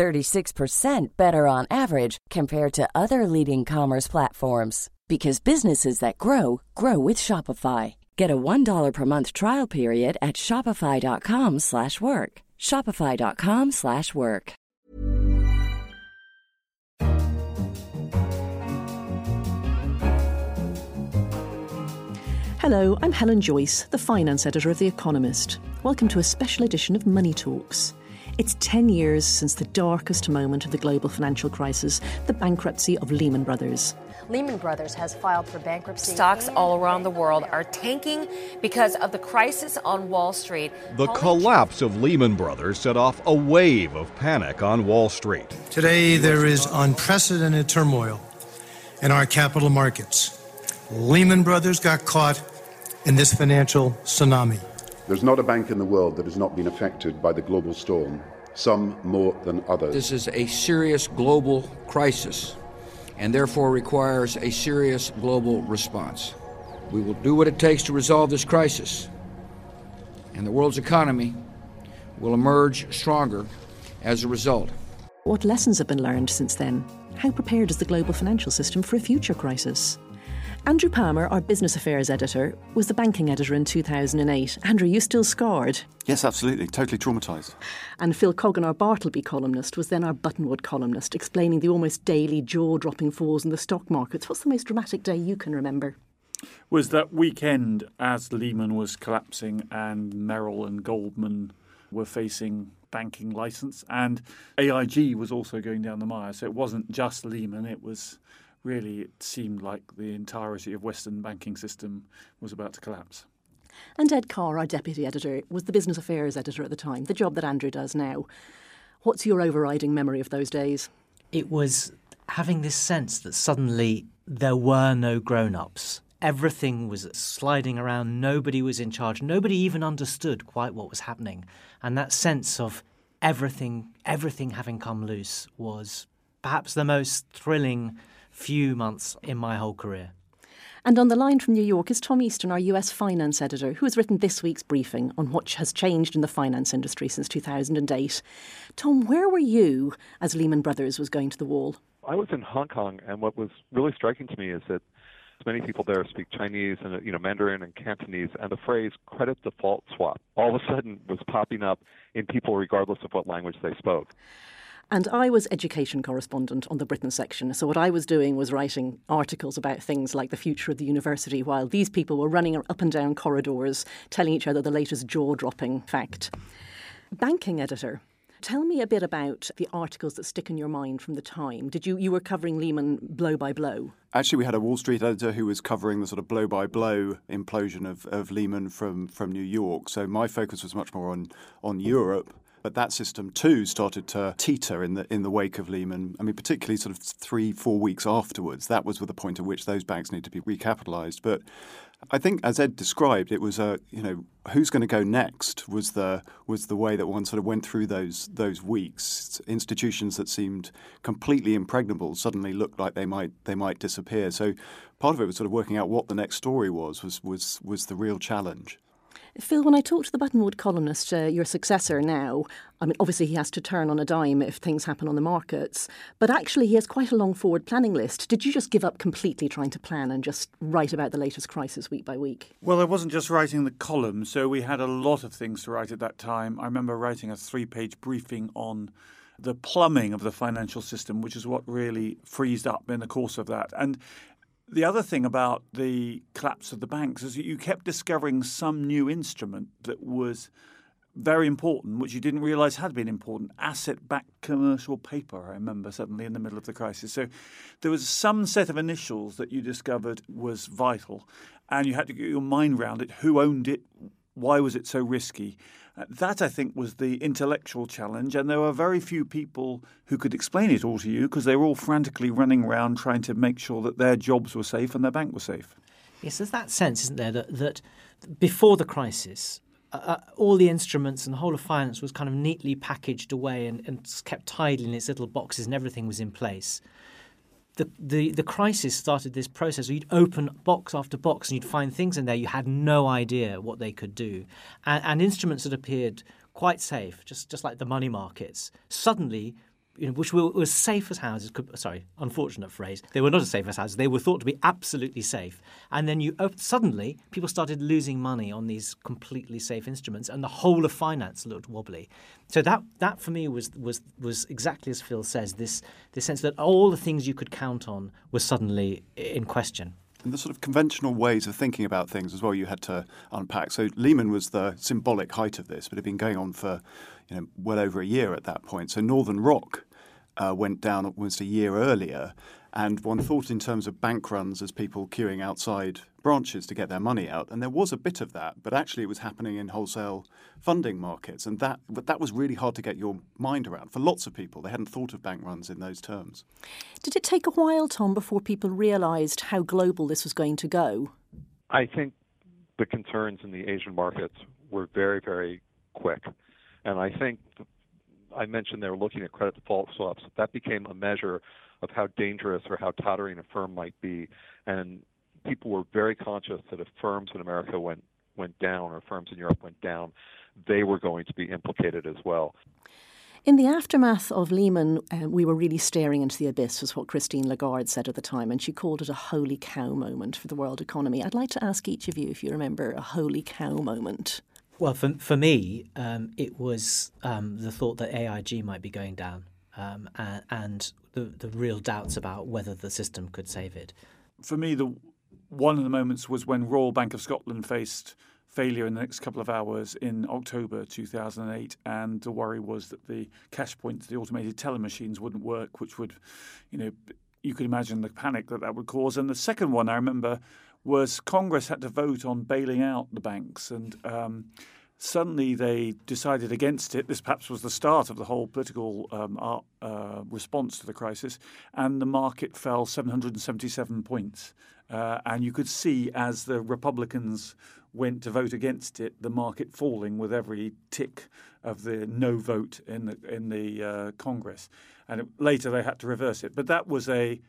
36% better on average compared to other leading commerce platforms because businesses that grow grow with Shopify. Get a $1 per month trial period at shopify.com/work. shopify.com/work. Hello, I'm Helen Joyce, the finance editor of The Economist. Welcome to a special edition of Money Talks. It's 10 years since the darkest moment of the global financial crisis, the bankruptcy of Lehman Brothers. Lehman Brothers has filed for bankruptcy. Stocks all around the world are tanking because of the crisis on Wall Street. The collapse of Lehman Brothers set off a wave of panic on Wall Street. Today, there is unprecedented turmoil in our capital markets. Lehman Brothers got caught in this financial tsunami. There's not a bank in the world that has not been affected by the global storm, some more than others. This is a serious global crisis and therefore requires a serious global response. We will do what it takes to resolve this crisis, and the world's economy will emerge stronger as a result. What lessons have been learned since then? How prepared is the global financial system for a future crisis? Andrew Palmer, our business affairs editor, was the banking editor in 2008. Andrew, you still scarred? Yes, absolutely. Totally traumatised. And Phil Coggan, our Bartleby columnist, was then our Buttonwood columnist, explaining the almost daily jaw dropping falls in the stock markets. What's the most dramatic day you can remember? Was that weekend as Lehman was collapsing and Merrill and Goldman were facing banking license and AIG was also going down the mire. So it wasn't just Lehman, it was really it seemed like the entirety of Western banking system was about to collapse. And Ed Carr, our deputy editor, was the business affairs editor at the time, the job that Andrew does now. What's your overriding memory of those days? It was having this sense that suddenly there were no grown ups. Everything was sliding around, nobody was in charge, nobody even understood quite what was happening. And that sense of everything everything having come loose was perhaps the most thrilling few months in my whole career. And on the line from New York is Tom Easton, our US finance editor, who has written this week's briefing on what has changed in the finance industry since 2008. Tom, where were you as Lehman Brothers was going to the wall? I was in Hong Kong, and what was really striking to me is that many people there speak Chinese and you know Mandarin and Cantonese, and the phrase "credit default swap" all of a sudden was popping up in people regardless of what language they spoke. And I was education correspondent on the Britain section. So what I was doing was writing articles about things like the future of the university while these people were running up and down corridors telling each other the latest jaw dropping fact. Banking editor. Tell me a bit about the articles that stick in your mind from the time. Did you you were covering Lehman blow by blow? Actually, we had a Wall Street editor who was covering the sort of blow by blow implosion of, of Lehman from, from New York. So my focus was much more on on Europe. But that system too started to teeter in the in the wake of Lehman. I mean, particularly sort of three, four weeks afterwards. That was the point at which those banks need to be recapitalized. But I think, as Ed described, it was a you know who's going to go next was the was the way that one sort of went through those those weeks. Institutions that seemed completely impregnable suddenly looked like they might they might disappear. So part of it was sort of working out what the next story was was was was the real challenge. Phil, when I talked to the Buttonwood columnist, uh, your successor now, I mean, obviously he has to turn on a dime if things happen on the markets, but actually he has quite a long forward planning list. Did you just give up completely trying to plan and just write about the latest crisis week by week? Well, I wasn't just writing the column, so we had a lot of things to write at that time. I remember writing a three page briefing on the plumbing of the financial system, which is what really freezed up in the course of that. And the other thing about the collapse of the banks is that you kept discovering some new instrument that was very important, which you didn't realize had been important asset backed commercial paper, I remember suddenly in the middle of the crisis. So there was some set of initials that you discovered was vital, and you had to get your mind around it who owned it, Why was it so risky? Uh, that, I think, was the intellectual challenge, and there were very few people who could explain it all to you because they were all frantically running around trying to make sure that their jobs were safe and their bank was safe. Yes, there's that sense, isn't there, that, that before the crisis, uh, uh, all the instruments and the whole of finance was kind of neatly packaged away and, and kept tidy in its little boxes, and everything was in place the, the, the crisis started this process you'd open box after box and you'd find things in there you had no idea what they could do. And, and instruments that appeared quite safe, just, just like the money markets, suddenly you know, which were, were safe as houses. Could, sorry, unfortunate phrase. They were not as safe as houses. They were thought to be absolutely safe. And then you oh, suddenly people started losing money on these completely safe instruments, and the whole of finance looked wobbly. So that that for me was was was exactly as Phil says. This this sense that all the things you could count on were suddenly in question and the sort of conventional ways of thinking about things as well you had to unpack. So Lehman was the symbolic height of this, but it had been going on for you know well over a year at that point. So Northern Rock uh, went down almost a year earlier. And one thought in terms of bank runs as people queuing outside branches to get their money out. And there was a bit of that, but actually it was happening in wholesale funding markets. And that, that was really hard to get your mind around for lots of people. They hadn't thought of bank runs in those terms. Did it take a while, Tom, before people realised how global this was going to go? I think the concerns in the Asian markets were very, very quick. And I think I mentioned they were looking at credit default swaps. That became a measure of how dangerous or how tottering a firm might be. And people were very conscious that if firms in America went went down or firms in Europe went down, they were going to be implicated as well. In the aftermath of Lehman, uh, we were really staring into the abyss, was what Christine Lagarde said at the time, and she called it a holy cow moment for the world economy. I'd like to ask each of you if you remember a holy cow moment. Well, for, for me, um, it was um, the thought that AIG might be going down um, and, and the, the real doubts about whether the system could save it. For me, the one of the moments was when Royal Bank of Scotland faced failure in the next couple of hours in October 2008, and the worry was that the cash points, the automated teller machines, wouldn't work, which would, you know, you could imagine the panic that that would cause. And the second one I remember was Congress had to vote on bailing out the banks, and um, suddenly they decided against it. This perhaps was the start of the whole political um, uh, response to the crisis, and the market fell 777 points. Uh, and you could see as the Republicans went to vote against it, the market falling with every tick of the no vote in the in the uh, Congress. And it, later they had to reverse it. But that was a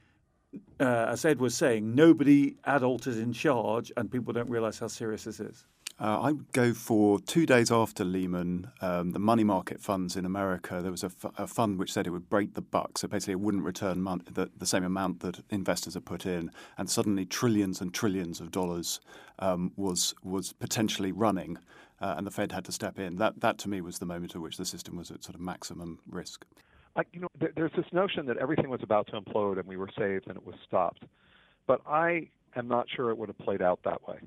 uh, as Ed was saying, nobody adult is in charge, and people don't realise how serious this is. Uh, I would go for two days after Lehman, um, the money market funds in America. There was a, f- a fund which said it would break the buck, so basically it wouldn't return mon- the, the, same amount that investors had put in, and suddenly trillions and trillions of dollars um, was was potentially running, uh, and the Fed had to step in. That that to me was the moment at which the system was at sort of maximum risk. I, you know, there, there's this notion that everything was about to implode and we were saved and it was stopped. But I am not sure it would have played out that way.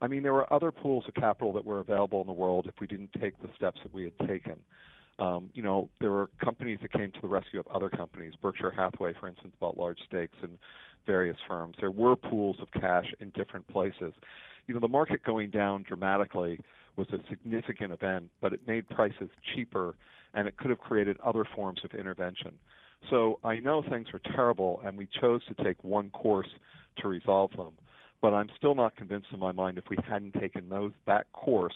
I mean, there were other pools of capital that were available in the world if we didn't take the steps that we had taken. Um, you know, there were companies that came to the rescue of other companies. Berkshire Hathaway, for instance, bought large stakes in various firms. There were pools of cash in different places. You know, the market going down dramatically was a significant event, but it made prices cheaper and it could have created other forms of intervention. So I know things were terrible, and we chose to take one course to resolve them. But I'm still not convinced in my mind if we hadn't taken those that course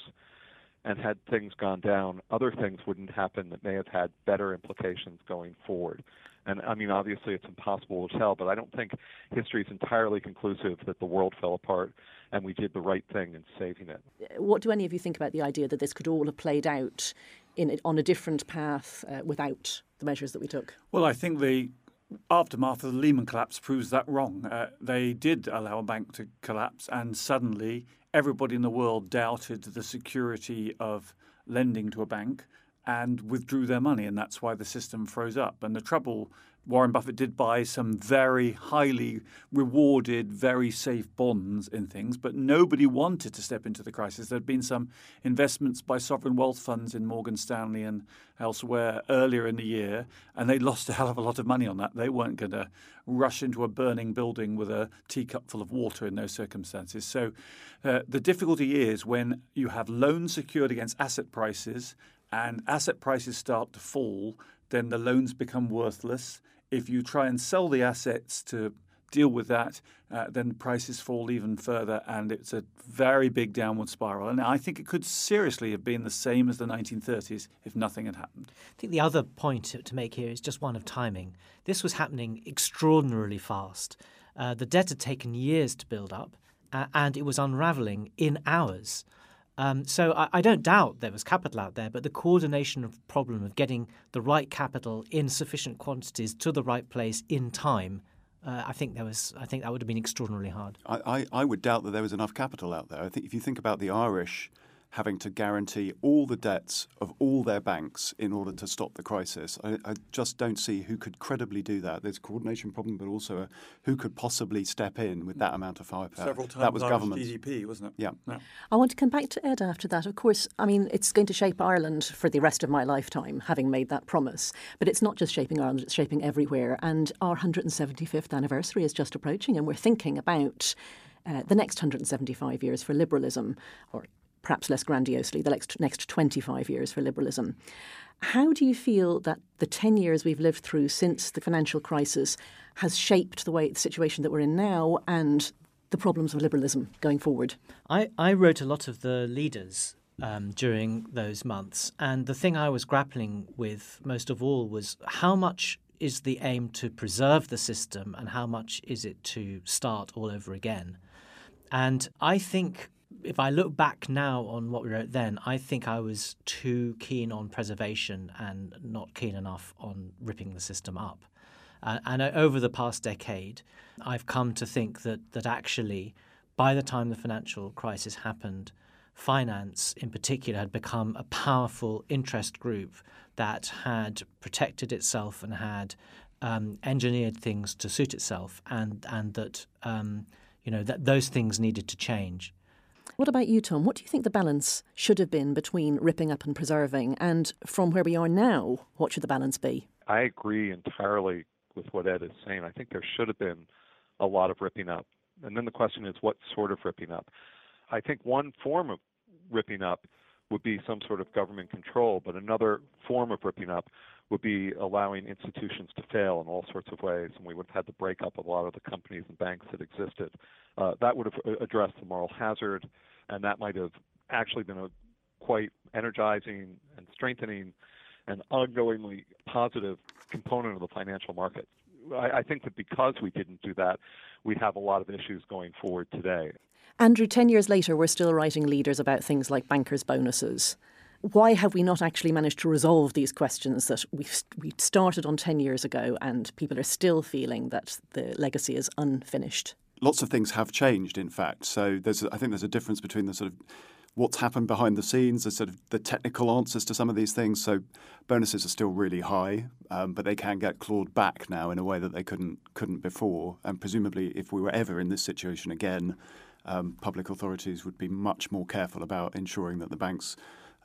and had things gone down, other things wouldn't happen that may have had better implications going forward. And I mean, obviously, it's impossible to tell, but I don't think history is entirely conclusive that the world fell apart and we did the right thing in saving it. What do any of you think about the idea that this could all have played out in on a different path uh, without the measures that we took? Well, I think the aftermath of the Lehman collapse proves that wrong. Uh, they did allow a bank to collapse, and suddenly everybody in the world doubted the security of lending to a bank and withdrew their money, and that's why the system froze up. And the trouble Warren Buffett did buy some very highly rewarded, very safe bonds in things, but nobody wanted to step into the crisis. There had been some investments by sovereign wealth funds in Morgan Stanley and elsewhere earlier in the year, and they lost a hell of a lot of money on that. They weren't going to rush into a burning building with a teacup full of water in those circumstances. So uh, the difficulty is when you have loans secured against asset prices and asset prices start to fall, then the loans become worthless if you try and sell the assets to deal with that, uh, then prices fall even further, and it's a very big downward spiral. And I think it could seriously have been the same as the 1930s if nothing had happened. I think the other point to make here is just one of timing. This was happening extraordinarily fast. Uh, the debt had taken years to build up, uh, and it was unraveling in hours. Um, so I, I, don't doubt there was capital out there, but the coordination of problem of getting the right capital in sufficient quantities to the right place in time, uh, I think there was. I think that would have been extraordinarily hard. I, I, I would doubt that there was enough capital out there. I think if you think about the Irish having to guarantee all the debts of all their banks in order to stop the crisis. I, I just don't see who could credibly do that. There's a coordination problem, but also a, who could possibly step in with that amount of firepower. Several times that was government. GDP, wasn't it? Yeah. yeah. I want to come back to Ed after that. Of course, I mean, it's going to shape Ireland for the rest of my lifetime, having made that promise. But it's not just shaping Ireland, it's shaping everywhere. And our 175th anniversary is just approaching, and we're thinking about. Uh, the next 175 years for liberalism, or perhaps less grandiosely, the next, next 25 years for liberalism. How do you feel that the 10 years we've lived through since the financial crisis has shaped the way the situation that we're in now and the problems of liberalism going forward? I, I wrote a lot of the leaders um, during those months, and the thing I was grappling with most of all was how much is the aim to preserve the system and how much is it to start all over again? And I think if I look back now on what we wrote then, I think I was too keen on preservation and not keen enough on ripping the system up. Uh, and over the past decade, I've come to think that that actually, by the time the financial crisis happened, finance in particular had become a powerful interest group that had protected itself and had um, engineered things to suit itself, and and that um, you know that those things needed to change. What about you, Tom? What do you think the balance should have been between ripping up and preserving? And from where we are now, what should the balance be? I agree entirely with what Ed is saying. I think there should have been a lot of ripping up. And then the question is, what sort of ripping up? I think one form of ripping up would be some sort of government control, but another form of ripping up would be allowing institutions to fail in all sorts of ways, and we would have had to break up a lot of the companies and banks that existed. Uh, that would have uh, addressed the moral hazard, and that might have actually been a quite energizing and strengthening and ongoingly positive component of the financial market. I, I think that because we didn't do that, we have a lot of issues going forward today. Andrew, 10 years later, we're still writing leaders about things like bankers' bonuses why have we not actually managed to resolve these questions that we we started on 10 years ago and people are still feeling that the legacy is unfinished? Lots of things have changed, in fact. So there's, I think there's a difference between the sort of what's happened behind the scenes, the sort of the technical answers to some of these things. So bonuses are still really high, um, but they can get clawed back now in a way that they couldn't couldn't before. And presumably, if we were ever in this situation again, um, public authorities would be much more careful about ensuring that the banks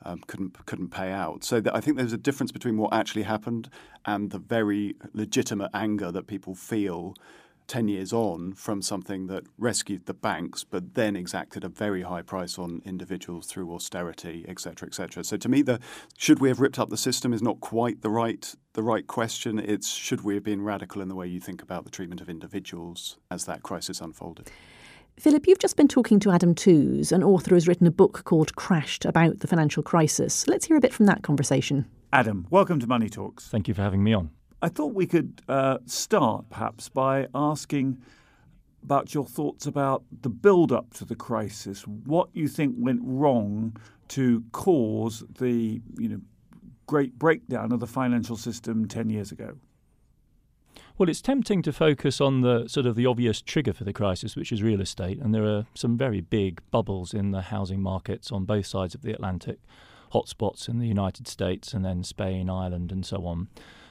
um, couldn't couldn't pay out. So th- I think there's a difference between what actually happened and the very legitimate anger that people feel. 10 years on from something that rescued the banks but then exacted a very high price on individuals through austerity etc etc so to me the should we have ripped up the system is not quite the right the right question it's should we have been radical in the way you think about the treatment of individuals as that crisis unfolded Philip, you've just been talking to Adam Tooze, an author who's written a book called Crashed about the financial crisis. Let's hear a bit from that conversation. Adam, welcome to Money Talks. Thank you for having me on. I thought we could uh, start perhaps by asking about your thoughts about the build up to the crisis, what you think went wrong to cause the you know, great breakdown of the financial system 10 years ago. Well, it's tempting to focus on the sort of the obvious trigger for the crisis, which is real estate, and there are some very big bubbles in the housing markets on both sides of the Atlantic, hotspots in the United States and then Spain, Ireland, and so on.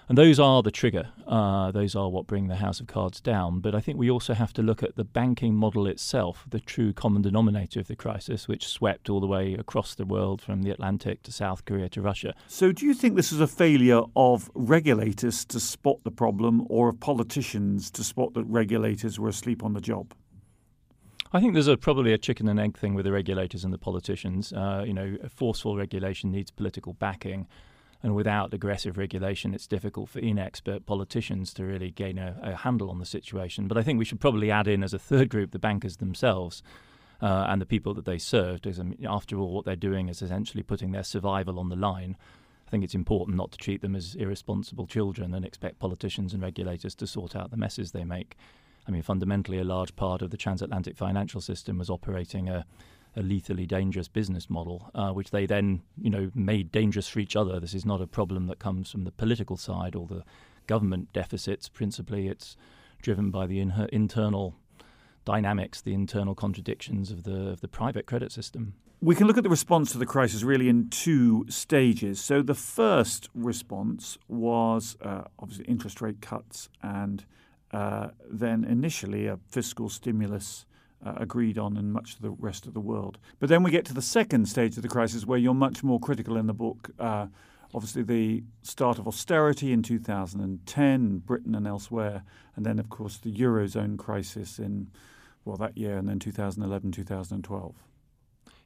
And those are the trigger. Uh, those are what bring the House of Cards down. But I think we also have to look at the banking model itself, the true common denominator of the crisis, which swept all the way across the world from the Atlantic to South Korea to Russia. So, do you think this is a failure of regulators to spot the problem or of politicians to spot that regulators were asleep on the job? I think there's a, probably a chicken and egg thing with the regulators and the politicians. Uh, you know, forceful regulation needs political backing. And without aggressive regulation, it's difficult for inexpert politicians to really gain a, a, handle on the situation. But I think we should probably add in as a third group the bankers themselves uh, and the people that they serve. Because, I mean, after all, what they're doing is essentially putting their survival on the line. I think it's important not to treat them as irresponsible children and expect politicians and regulators to sort out the messes they make. I mean, fundamentally, a large part of the transatlantic financial system was operating a a lethally dangerous business model, uh, which they then, you know, made dangerous for each other. This is not a problem that comes from the political side or the government deficits. Principally, it's driven by the in- internal dynamics, the internal contradictions of the of the private credit system. We can look at the response to the crisis really in two stages. So the first response was uh, obviously interest rate cuts and uh, then initially a fiscal stimulus uh, agreed on in much of the rest of the world. But then we get to the second stage of the crisis where you're much more critical in the book. Uh, obviously, the start of austerity in 2010 in Britain and elsewhere, and then, of course, the Eurozone crisis in, well, that year, and then 2011, 2012.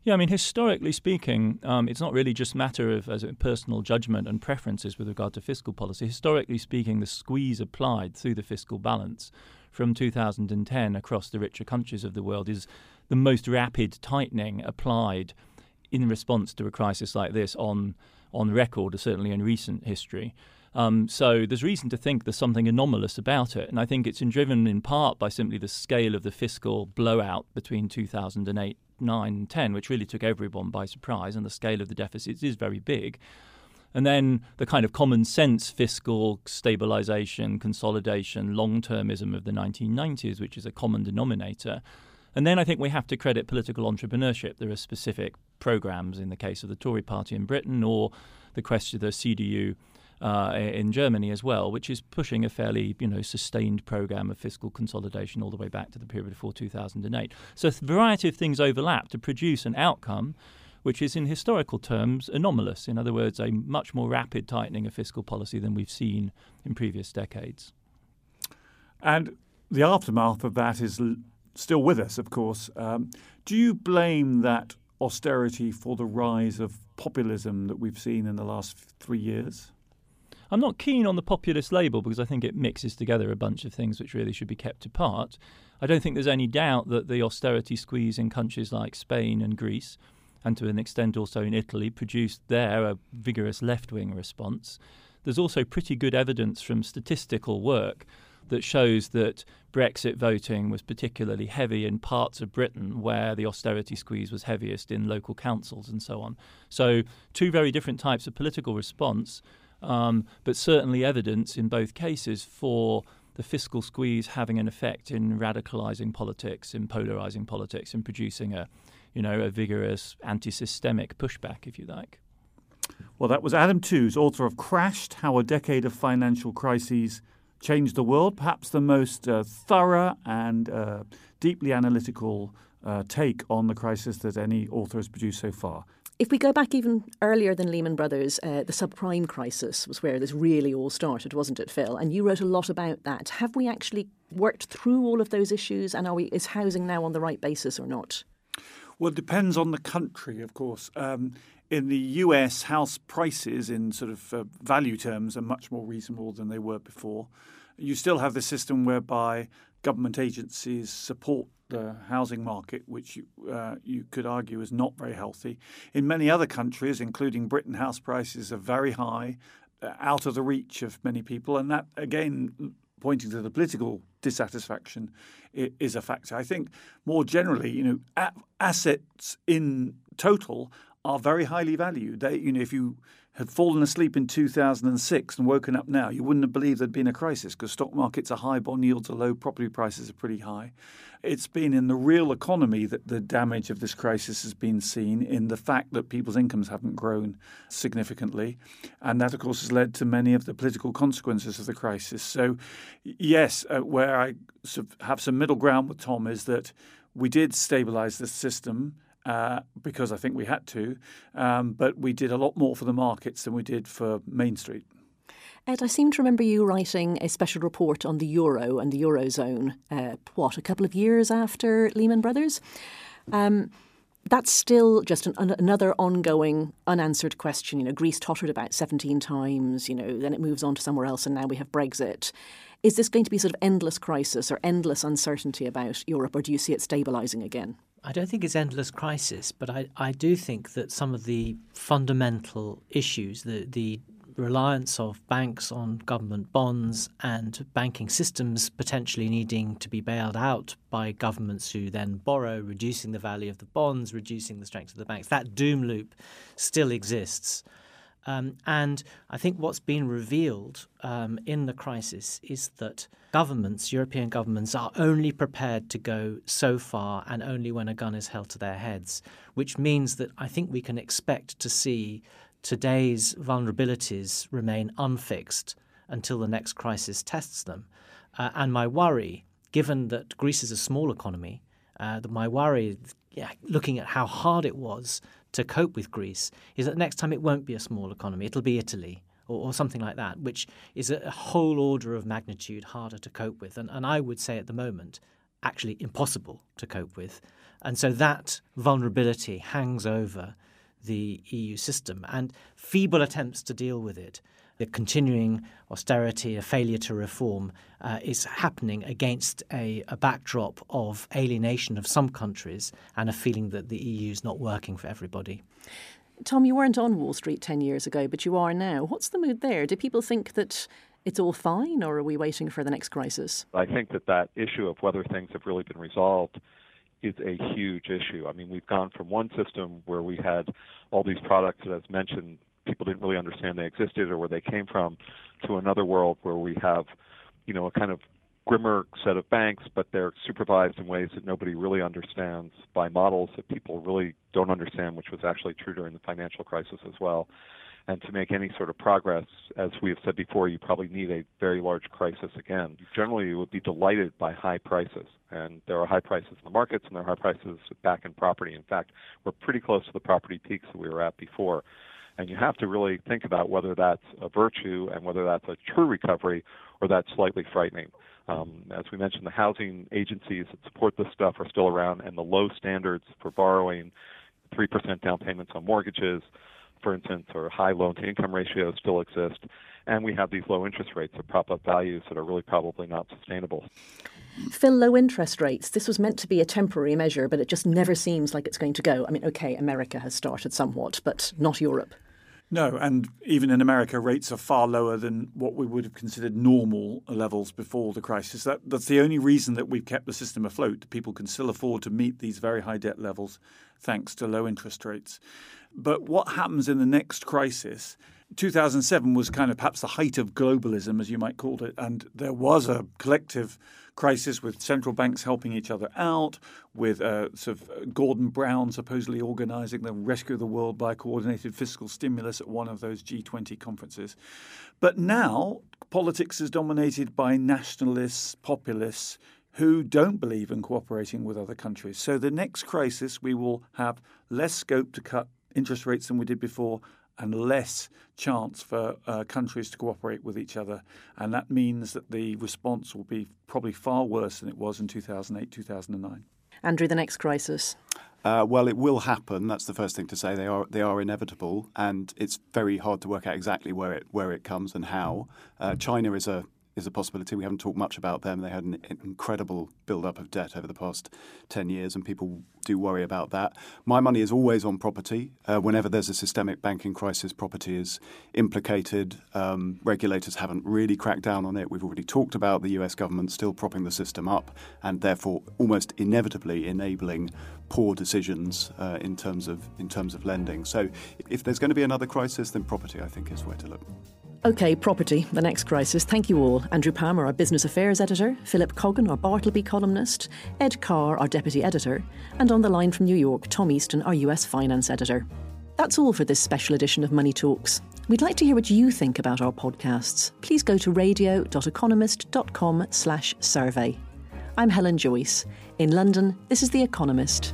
Yeah, I mean, historically speaking, um, it's not really just matter of as a personal judgment and preferences with regard to fiscal policy. Historically speaking, the squeeze applied through the fiscal balance from 2010 across the richer countries of the world is the most rapid tightening applied in response to a crisis like this on on record, certainly in recent history. Um, so there's reason to think there's something anomalous about it, and I think it's driven in part by simply the scale of the fiscal blowout between 2008, 9, 10, which really took everyone by surprise, and the scale of the deficits is very big. And then the kind of common sense fiscal stabilization, consolidation, long termism of the 1990s, which is a common denominator. And then I think we have to credit political entrepreneurship. There are specific programs in the case of the Tory party in Britain or the question of the CDU uh, in Germany as well, which is pushing a fairly you know sustained program of fiscal consolidation all the way back to the period before 2008. So a variety of things overlap to produce an outcome which is in historical terms anomalous. In other words, a much more rapid tightening of fiscal policy than we've seen in previous decades. And the aftermath of that is l- still with us, of course. Um, do you blame that austerity for the rise of populism that we've seen in the last three years? I'm not keen on the populist label because I think it mixes together a bunch of things which really should be kept apart. I don't think there's any doubt that the austerity squeeze in countries like Spain and Greece and to an extent also in Italy, produced there a vigorous left wing response. There's also pretty good evidence from statistical work that shows that Brexit voting was particularly heavy in parts of Britain where the austerity squeeze was heaviest in local councils and so on. So, two very different types of political response, um, but certainly evidence in both cases for the fiscal squeeze having an effect in radicalizing politics, in polarizing politics, in producing a you know, a vigorous anti-systemic pushback, if you like. Well, that was Adam Tooze, author of Crashed How a Decade of Financial Crises Changed the World, perhaps the most uh, thorough and uh, deeply analytical uh, take on the crisis that any author has produced so far. If we go back even earlier than Lehman Brothers, uh, the subprime crisis was where this really all started, wasn't it, Phil? And you wrote a lot about that. Have we actually worked through all of those issues, and are we is housing now on the right basis or not? Well, it depends on the country, of course. Um, in the US, house prices in sort of uh, value terms are much more reasonable than they were before. You still have the system whereby government agencies support the housing market, which you, uh, you could argue is not very healthy. In many other countries, including Britain, house prices are very high, uh, out of the reach of many people, and that again pointing to the political dissatisfaction is a factor. I think more generally, you know, assets in total are very highly valued. They, you know, if you had fallen asleep in 2006 and woken up now, you wouldn't have believed there'd been a crisis because stock markets are high, bond yields are low, property prices are pretty high. It's been in the real economy that the damage of this crisis has been seen in the fact that people's incomes haven't grown significantly. And that, of course, has led to many of the political consequences of the crisis. So, yes, uh, where I sort of have some middle ground with Tom is that we did stabilize the system uh, because I think we had to, um, but we did a lot more for the markets than we did for Main Street. Ed, I seem to remember you writing a special report on the euro and the eurozone. Uh, what a couple of years after Lehman Brothers. Um, that's still just an, an, another ongoing unanswered question. You know, Greece tottered about 17 times, you know, then it moves on to somewhere else, and now we have Brexit. Is this going to be sort of endless crisis or endless uncertainty about Europe, or do you see it stabilising again? I don't think it's endless crisis, but I, I do think that some of the fundamental issues, the, the reliance of banks on government bonds and banking systems potentially needing to be bailed out by governments who then borrow, reducing the value of the bonds, reducing the strength of the banks, that doom loop still exists. Um, and I think what's been revealed um, in the crisis is that governments, European governments, are only prepared to go so far and only when a gun is held to their heads, which means that I think we can expect to see today's vulnerabilities remain unfixed until the next crisis tests them. Uh, and my worry, given that Greece is a small economy, uh, my worry, yeah, looking at how hard it was to cope with Greece is that next time it won't be a small economy, it'll be Italy or, or something like that, which is a, whole order of magnitude harder to cope with. And, and I would say at the moment, actually impossible to cope with. And so that vulnerability hangs over the EU system and feeble attempts to deal with it the continuing austerity, a failure to reform, uh, is happening against a, a, backdrop of alienation of some countries and a feeling that the EU is not working for everybody. Tom, you weren't on Wall Street 10 years ago, but you are now. What's the mood there? Do people think that it's all fine, or are we waiting for the next crisis? I think that that issue of whether things have really been resolved is a huge issue. I mean, we've gone from one system where we had all these products, that, as mentioned, people didn't really understand they existed or where they came from to another world where we have you know a kind of grimmer set of banks but they're supervised in ways that nobody really understands by models that people really don't understand which was actually true during the financial crisis as well. And to make any sort of progress as we have said before you probably need a very large crisis again. Generally you would be delighted by high prices and there are high prices in the markets and there are high prices back in property. In fact we're pretty close to the property peaks that we were at before and you have to really think about whether that's a virtue and whether that's a true recovery or that's slightly frightening. Um, as we mentioned, the housing agencies that support this stuff are still around, and the low standards for borrowing, 3% down payments on mortgages, for instance, or high loan to income ratios still exist. And we have these low interest rates that prop up values that are really probably not sustainable. Phil, low interest rates. This was meant to be a temporary measure, but it just never seems like it's going to go. I mean, okay, America has started somewhat, but not Europe. No, and even in America, rates are far lower than what we would have considered normal levels before the crisis. That, that's the only reason that we've kept the system afloat. People can still afford to meet these very high debt levels thanks to low interest rates. But what happens in the next crisis 2007 was kind of perhaps the height of globalism, as you might call it, and there was a collective crisis with central banks helping each other out, with uh, sort of Gordon Brown supposedly organising the rescue of the world by coordinated fiscal stimulus at one of those G20 conferences. But now politics is dominated by nationalists, populists who don't believe in cooperating with other countries. So the next crisis, we will have less scope to cut interest rates than we did before and less chance for uh, countries to cooperate with each other. And that means that the response will be probably far worse than it was in 2008, 2009. Andrew, the next crisis. Uh, well, it will happen. That's the first thing to say. They are they are inevitable, and it's very hard to work out exactly where it where it comes and how. Uh, China is a is a possibility. We haven't talked much about them. They had an incredible build-up of debt over the past 10 years, and people do worry about that. My money is always on property. Uh, whenever there's a systemic banking crisis, property is implicated. Um, regulators haven't really cracked down on it. We've already talked about the US government still propping the system up and therefore almost inevitably enabling poor decisions uh, in terms of in terms of lending. So if there's going to be another crisis, then property, I think, is where to look. OK, property, the next crisis. Thank you all. Andrew Palmer, our business affairs editor, Philip Coggan, our Bartleby columnist, Ed Carr, our deputy editor, and on the line from New York, Tom Easton, our US finance editor. That's all for this special edition of Money Talks. We'd like to hear what you think about our podcasts. Please go to radio.economist.com slash survey. I'm Helen Joyce. In London, this is The Economist.